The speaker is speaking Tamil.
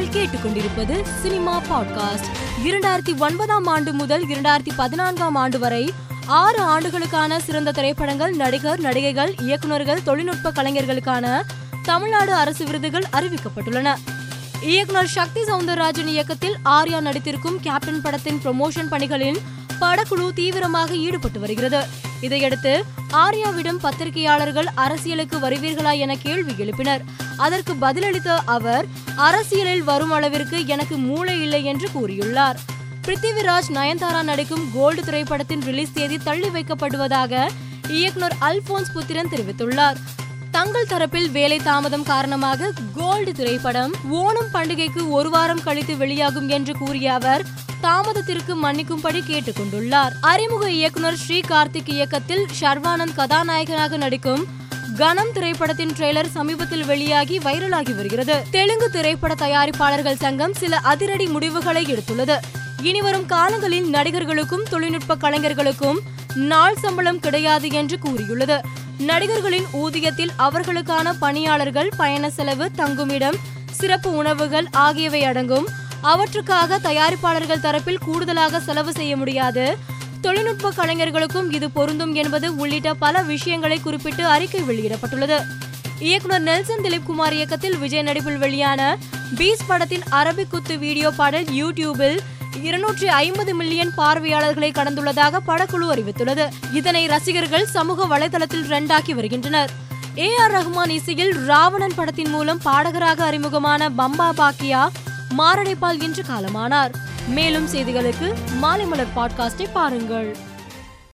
நீங்கள் கேட்டுக்கொண்டிருப்பது சினிமா பாட்காஸ்ட். இரண்டாயிரத்தி ஒன்பதாம் ஆண்டு முதல் இரண்டாயிரத்தி பதினான்காம் ஆண்டு வரை ஆறு ஆண்டுகளுக்கான சிறந்த திரைப்படங்கள் நடிகர் நடிகைகள் இயக்குநர்கள் தொழில்நுட்ப கலைஞர்களுக்கான தமிழ்நாடு அரசு விருதுகள் அறிவிக்கப்பட்டுள்ளன. இயக்குனர் சக்தி சவுந்தரராஜன் இயக்கத்தில் ஆர்யா நடித்திருக்கும் கேப்டன் படத்தின் ப்ரமோஷன் பணிகளில் படக்குழு தீவிரமாக ஈடுபட்டு வருகிறது. இதையடுத்து ஆர்யாவிடம் பத்திரிகையாளர்கள் அரசியலுக்கு வருவீர்களா என கேள்வி எழுப்பினர். அதற்கு பதிலளித்த அவர் அரசியலில் வரும் அளவிற்கு எனக்கு மூளை இல்லை என்று கூறியுள்ளார். பிருத்திவிராஜ் நயன்தாரா நடிக்கும் கோல்டு திரைப்படத்தின் ரிலீஸ் தேதி தள்ளி வைக்கப்படுவதாக இயக்குனர் அல்போன்ஸ் புத்திரன் தெரிவித்துள்ளார். தங்கள் தரப்பில் வேலை தாமதம் காரணமாக கோல்டு திரைப்படம் ஓணம் பண்டிகைக்கு ஒரு வாரம் கழித்து வெளியாகும் என்று கூறிய அவர் தாமதத்திற்கு மன்னிக்கும்படி கேட்டுக்கொண்டுள்ளார். அறிமுக இயக்குனர் ஸ்ரீ கார்த்திக் இயக்கத்தில் ஷர்வானந்த் கதாநாயகனாக நடிக்கும் கனம் திரைப்படத்தின் ட்ரெய்லர் சமீபத்தில் வெளியாகி வைரலாகி வருகிறது. தெலுங்கு திரைப்பட தயாரிப்பாளர்கள் சங்கம் சில அதிரடி முடிவுகளை எடுத்துள்ளது. இனிவரும் காலங்களில் நடிகர்களுக்கும் தொழில்நுட்ப கலைஞர்களுக்கும் நாள் சம்பளம் கிடையாது என்று கூறியுள்ளது. நடிகர்களின் ஊதியத்தில் அவர்களுக்கான பணியாளர்கள் பயண செலவு தங்குமிடம் சிறப்பு உணவுகள் ஆகியவை அடங்கும் அவற்றுக்காக தயாரிப்பாளர்கள் தரப்பில் கூடுதலாக செலவு செய்ய முடியாது. தொழில்நுட்ப கலைஞர்களுக்கும் இது பொருந்தும் என்பது உள்ளிட்ட பல விஷயங்களை குறிப்பிட்டு அறிக்கை வெளியிடப்பட்டுள்ளது. இயக்குனர் நெல்சன் திலீப் குமார் இயக்கத்தில் விஜய் நடிப்பில் வெளியான பீஸ் படத்தின் அரபிக் குத்து வீடியோ பாடல் யூடியூபில் இருநூற்றி ஐம்பது மில்லியன் பார்வையாளர்களை கடந்துள்ளதாக படக்குழு அறிவித்துள்ளது. இதனை ரசிகர்கள் சமூக வலைதளத்தில் ட்ரெண்டாக்கி வருகின்றனர். ஏ ஆர் ரஹ்மான் இசையில் ராவணன் படத்தின் மூலம் பாடகராக அறிமுகமான பம்பா பாக்கியா மாரடைப்பால் இன்று காலமானார். மேலும் செய்திகளுக்கு மாலை மலர் பாட்காஸ்டை பாருங்கள்.